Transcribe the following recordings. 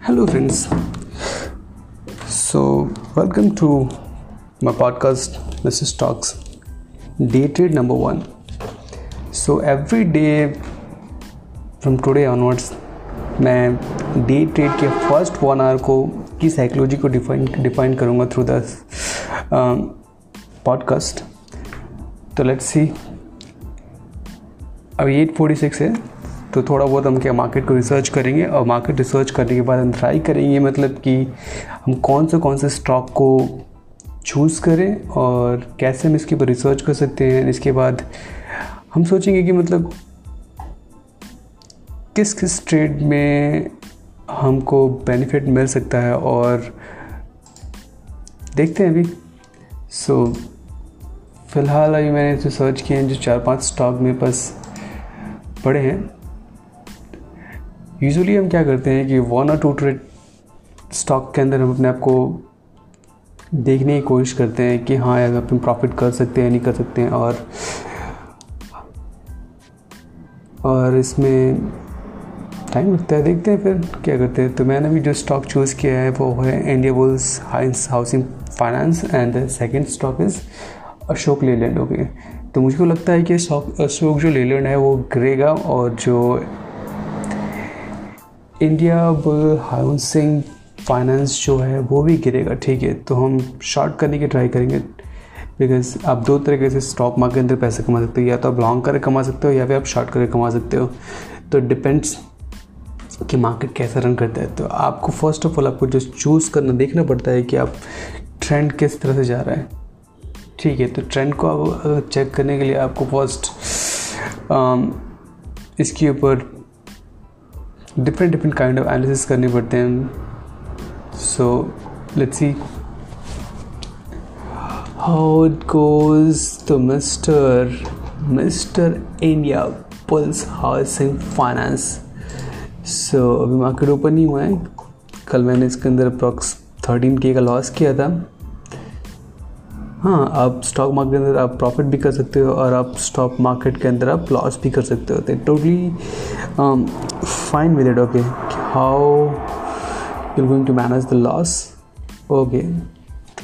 Hello friends so welcome to my podcast Mrs talks dated number one so every day from today onwards मैं day trade के first one hour को की psychology को define define करूँगा through the podcast तो let's see अभी eight forty six है। तो थोड़ा बहुत हम क्या मार्केट को रिसर्च करेंगे और मार्केट रिसर्च करने के बाद हम ट्राई करेंगे मतलब कि हम कौन से कौन से स्टॉक को चूज़ करें और कैसे हम इसके ऊपर रिसर्च कर सकते हैं। इसके बाद हम सोचेंगे कि मतलब किस किस ट्रेड में हमको बेनिफिट मिल सकता है और देखते हैं अभी। सो so, फ़िलहाल अभी मैंने जो सर्च किए हैं जो चार पाँच स्टॉक मेरे पास पड़े हैं यूजुअली हम क्या करते हैं कि वन और टू ट्रेड स्टॉक के अंदर हम अपने आप को देखने की कोशिश करते हैं कि हाँ यार, अपन प्रॉफिट कर सकते हैं नहीं कर सकते हैं और और इसमें टाइम लगता है। देखते हैं फिर क्या करते हैं। तो मैंने भी जो स्टॉक चूज़ किया है, वो है Indiabulls housing finance and the second stock is Ashok Leyland okay तो मुझको लगता है कि अशोक जो लेलैंड है, वो गिरेगा और जो इंडिया बुल हाउसिंग फाइनेंस जो है, वो भी गिरेगा, ठीक है? तो हम शॉर्ट करने की ट्राई करेंगे बिकॉज़ आप दो तरीके से स्टॉक मार्केट के अंदर पैसे कमा सकते हो, या तो आप लॉन्ग करके कमा सकते हो, या फिर आप शॉर्ट करके कमा सकते हो। तो डिपेंड्स कि मार्केट कैसा रन करता है। तो आपको फ़र्स्ट ऑफ़ ऑल आपको जो चूज़ करना, देखना पड़ता है कि आप ट्रेंड किस तरह से जा रहा है। ठीक है तो ट्रेंड को आप चेक करने के लिए आपको फ़र्स्ट इसके ऊपर different different kind of analysis करने पड़ते हैं। So let's see how it goes तो mister mister Indiabulls housing finance so अभी मार्केट ओपन नहीं हुआ है। कल मैंने इसके अंदर अप्रॉक्स थर्टीन के का लॉस किया था। हाँ आप स्टॉक मार्केट के अंदर आप प्रॉफिट भी कर सकते हो और आप स्टॉक मार्केट के अंदर आप लॉस भी कर सकते हो। तो totally fine with it okay how you going to manage the loss okay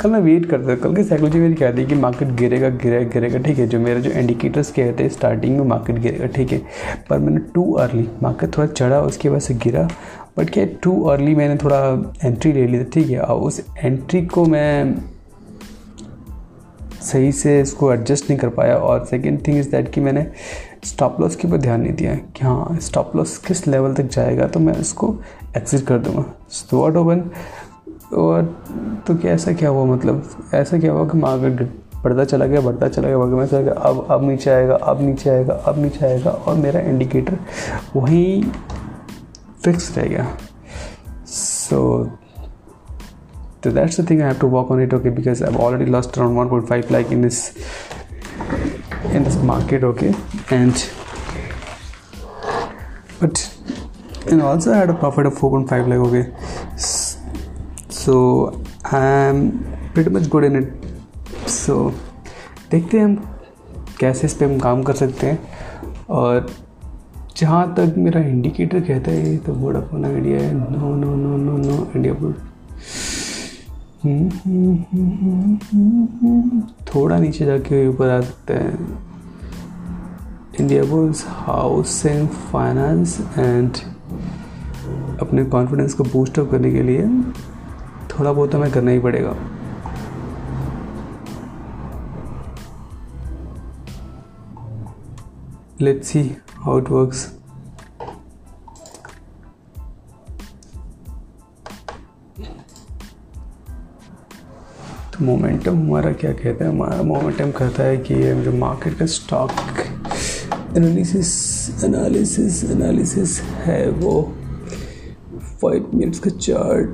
कल मैं वेट करता था, कल की साइकोलॉजी मेरी क्या थी कि मार्केट गिरेगा गिरेगा गिरेगा, ठीक है? जो मेरे जो इंडिकेटर्स कहे थे स्टार्टिंग में मार्केट गिरेगा, ठीक है? पर मैंने टू अर्ली मार्केट थोड़ा चढ़ा, उसके बाद से गिरा। बट क्या टू अर्ली मैंने थोड़ा एंट्री ले ली थी, ठीक है? और उस एंट्री को मैं सही से इसको एडजस्ट नहीं कर पाया और सेकेंड थिंग इज़ दैट कि मैंने स्टॉप लॉस के ऊपर ध्यान नहीं दिया कि हाँ स्टॉप लॉस किस लेवल तक जाएगा तो मैं इसको एक्सिट कर दूँगा। तो वॉट ओपन और तो क्या ऐसा क्या हुआ मतलब? ऐसा क्या हुआ कि मार्केट बढ़ता चला गया बढ़ता चला गया बढ़ता चला गया। अब अब नीचे आएगा अब नीचे आएगा अब नीचे आएगा और मेरा इंडिकेटर वहीं फिक्स रह गया। सो so, so that's the thing i have to work on it okay because i've already lost around 1.5 like in this in this market okay and but and also I had a profit of 4.5 like okay so I'm pretty much good in it so देखते हैं हम कैसे इस पर हम काम कर सकते हैं और जहाँ तक मेरा इंडिकेटर कहता है तो वोडाफोन आइडिया है no no no no no India board थोड़ा नीचे जाके ऊपर आ सकते हैं। India bulls housing finance and अपने कॉन्फिडेंस को बूस्ट अप करने के लिए थोड़ा बहुत हमें करना ही पड़ेगा। Let's see how it works तो मोमेंटम हमारा क्या कहता है? हमारा मोमेंटम कहता है कि ये जो मार्केट का स्टॉक एनालिसिस एनालिसिस एनालिसिस है वो फाइव मिनट्स का चार्ट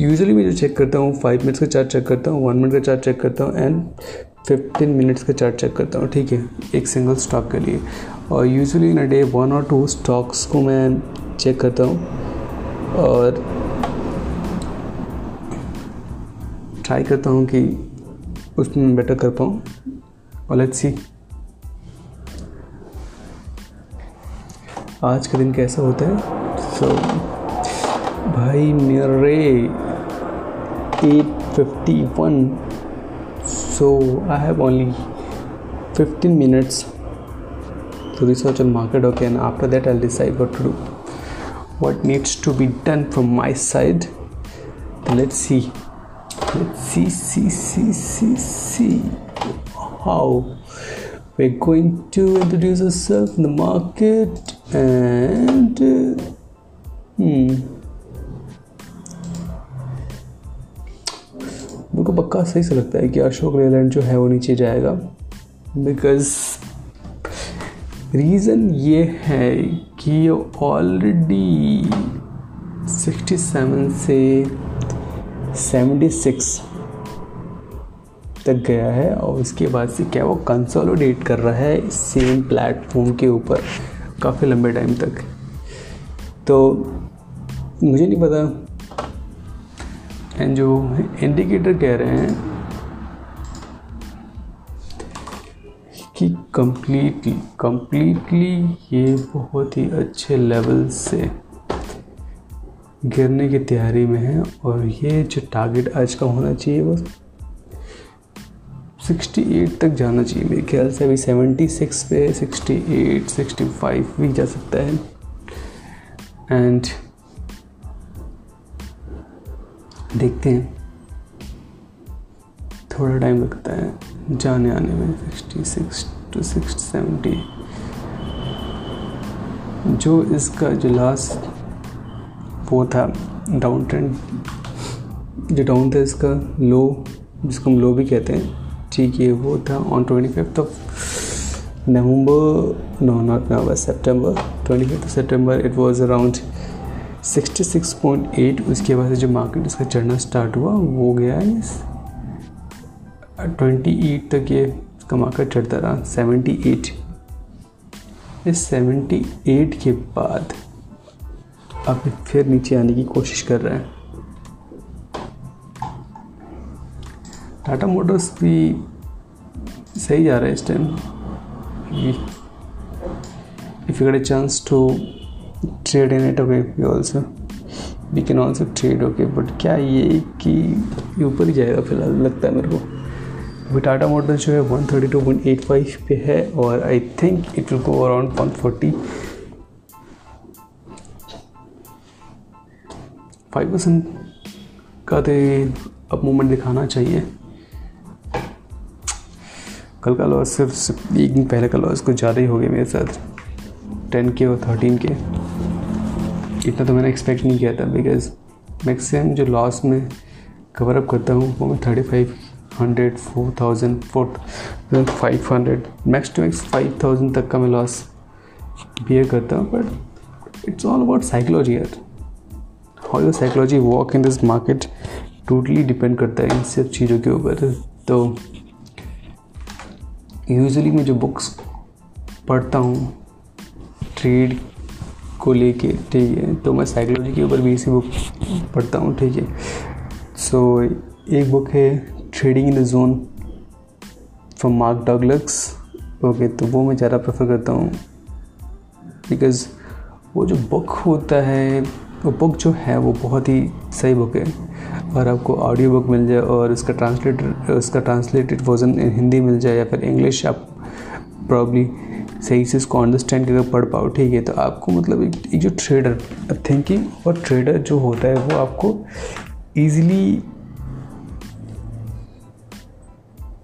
यूजुअली मैं जो चेक करता हूँ फाइव मिनट्स का चार्ट चेक करता हूँ वन मिनट का चार्ट चेक करता हूँ एंड फिफ्टीन मिनट्स का चार्ट चेक करता हूँ, ठीक है? एक सिंगल स्टॉक के लिए। और usually in a day one और टू स्टॉक्स को मैं चेक करता हूँ, और ट्राई करता हूँ कि उसमें बेटर कर पाऊँ। और लेट्स सी आज का दिन कैसा होता है? सो so, भाई मेरे eight fifty one so I have only fifteen minutes to research on market okay and after that I decide what to do what needs to be done from my side let's see let's see see see see see how we're going to introduce ourselves in the market and uh, hmm मेरे पक्का सही से लगता है कि अशोक लेलैंड जो है वो नीचे जाएगा बिकॉज़ रीज़न ये है कि ऑलरेडी 67 से 76 तक गया है और उसके बाद से क्या वो कंसोलिडेट कर रहा है सेम प्लेटफॉर्म के ऊपर काफ़ी लंबे टाइम तक। तो मुझे नहीं पता। एंड जो इंडिकेटर कह रहे हैं कि कंप्लीटली कंप्लीटली ये बहुत ही अच्छे लेवल से गिरने की तैयारी में है और ये जो टारगेट आज का होना चाहिए वो 68 तक जाना चाहिए। मेरे ख्याल से अभी 76 पे 68 65 भी जा सकता है। एंड देखते हैं। थोड़ा टाइम लगता है जाने, आने में। 66 टू सिक्स सेवेंटी जो इसका जो लास्ट वो था डाउन ट्रेंड जो डाउन था, इसका लो जिसको हम लो भी कहते हैं, ठीक है वो था on twenty fifth of November no not November September twenty fifth of September it was around sixty six point eight उसके बाद से जो मार्केट इसका चढ़ना स्टार्ट हुआ, वो गया है ट्वेंटी एट तक ये इसका मार्केट चढ़ता रहा सेवेंटी एट इस सेवेंटी एट के बाद अब फिर नीचे आने की कोशिश कर रहे हैं। टाटा मोटर्स भी सही जा रहा है इस time if you to trade in it okay we also we can also trade okay but क्या ये कि ऊपर ही जाएगा फ़िलहाल, लगता है मेरे को। अभी टाटा मोटर्स जो है 132.85 पे है, और I think it will go around 140 five percent का तो अब मूवमेंट दिखाना चाहिए। कल का लॉस सिर्फ़ एक दिन पहले का लॉस कुछ ज़्यादा ही हो गया मेरे साथ। टेन के और थर्टीन के इतना तो मैंने एक्सपेक्ट नहीं किया था बिकॉज़ मैक्सिमम जो लॉस में कवर अप करता हूँ, वो मैं thirty five hundred four thousand four five hundred max to max five thousand तक का मैं लॉस बियर करता हूँ but it's all about psychology यार। How your psychology work in this market totally depend करता है इन सब चीज़ों के ऊपर। तो यूजली मैं जो बुक्स पढ़ता हूँ ट्रेड को लेके, ठीक है? तो मैं साइकोलॉजी के ऊपर भी इसी बुक पढ़ता हूँ, ठीक है? सो एक बुक है trading in the zone from Mark Douglas okay तो वो मैं ज़्यादा प्रेफर करता हूँ। बिकॉज़ वो जो बुक होता है वो बुक जो है वो बहुत ही सही बुक है। और आपको ऑडियो बुक मिल जाए और उसका ट्रांसलेटर उसका ट्रांसलेटेड वर्जन हिंदी मिल जाए या फिर इंग्लिश आप प्रॉब्ली सही से इसको अंडरस्टैंड करके पढ़ पाओ ठीक है? तो आपको मतलब एक, एक जो ट्रेडर थिंकिंग और ट्रेडर जो होता है वो आपको ईज़िली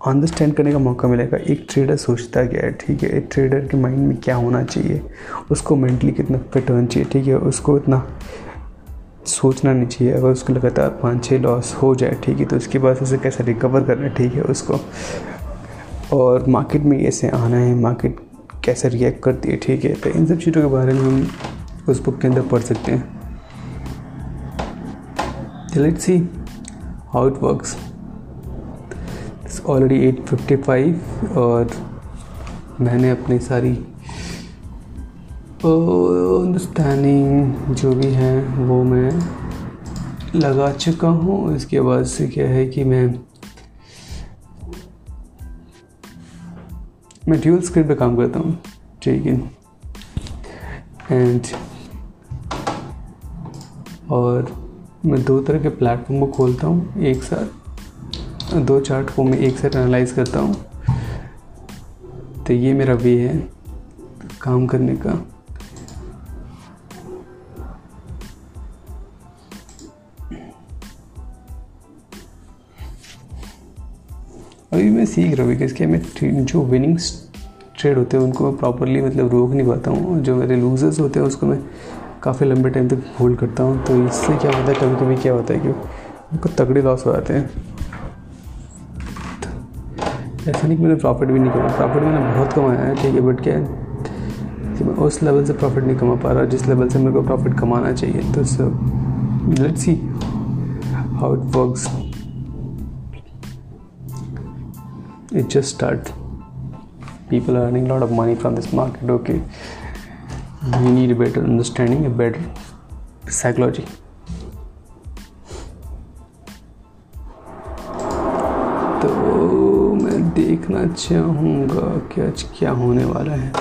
अंडरस्टैंड करने का मौका मिलेगा। एक ट्रेडर सोचता क्या है ठीक है? एक ट्रेडर के माइंड में क्या होना चाहिए? उसको मेंटली कितना फिट होना चाहिए ठीक है? उसको इतना सोचना नहीं चाहिए। अगर उसको लगातार पाँच छः लॉस हो जाए, ठीक है तो उसके बाद उसे कैसे रिकवर करना है, ठीक है, उसको। और मार्केट में कैसे आना है मार्केट कैसे रिएक्ट करती है, ठीक है तो इन सब चीज़ों के बारे में हम उस बुक के अंदर पढ़ सकते हैं। Let's see how it works already eight fifty five और मैंने अपनी सारी अंडरस्टैंडिंग जो भी है, वो मैं लगा चुका हूँ। इसके बाद से क्या है कि मैं मैं ड्यूल स्क्रिप्ट पे काम करता हूँ। ठीक है। एंड और मैं दो तरह के प्लेटफॉर्म को खोलता हूँ, एक साथ। दो चार्ट को मैं एक साथ एनालाइज करता हूँ। तो ये मेरा वे है काम करने का। मैं सीख रहा हूँ? बिकॉज़ क्या मैं जो विनिंग ट्रेड होते हैं, उनको मैं प्रॉपरली मतलब रोक नहीं पाता हूँ। जो मेरे लूजर्स होते हैं, उसको मैं काफ़ी लंबे टाइम तक होल्ड करता हूँ। तो इससे क्या होता है कभी कभी क्या होता है कि उनको तगड़े लॉस हो जाते हैं। तो ऐसा नहीं कि मैंने प्रॉफिट भी नहीं कमाया। प्रॉफिट मैंने बहुत कमाया है, ठीक है बट क्या है कि मैं उस लेवल से प्रॉफिट नहीं कमा पा रहा जिस लेवल से मेरे को प्रॉफिट कमाना चाहिए। तो let's see how it works it just start people are earning a lot of money from this market okay you need a better understanding a better psychology तो मैं देखना चाहूँगा कि आज क्या होने वाला है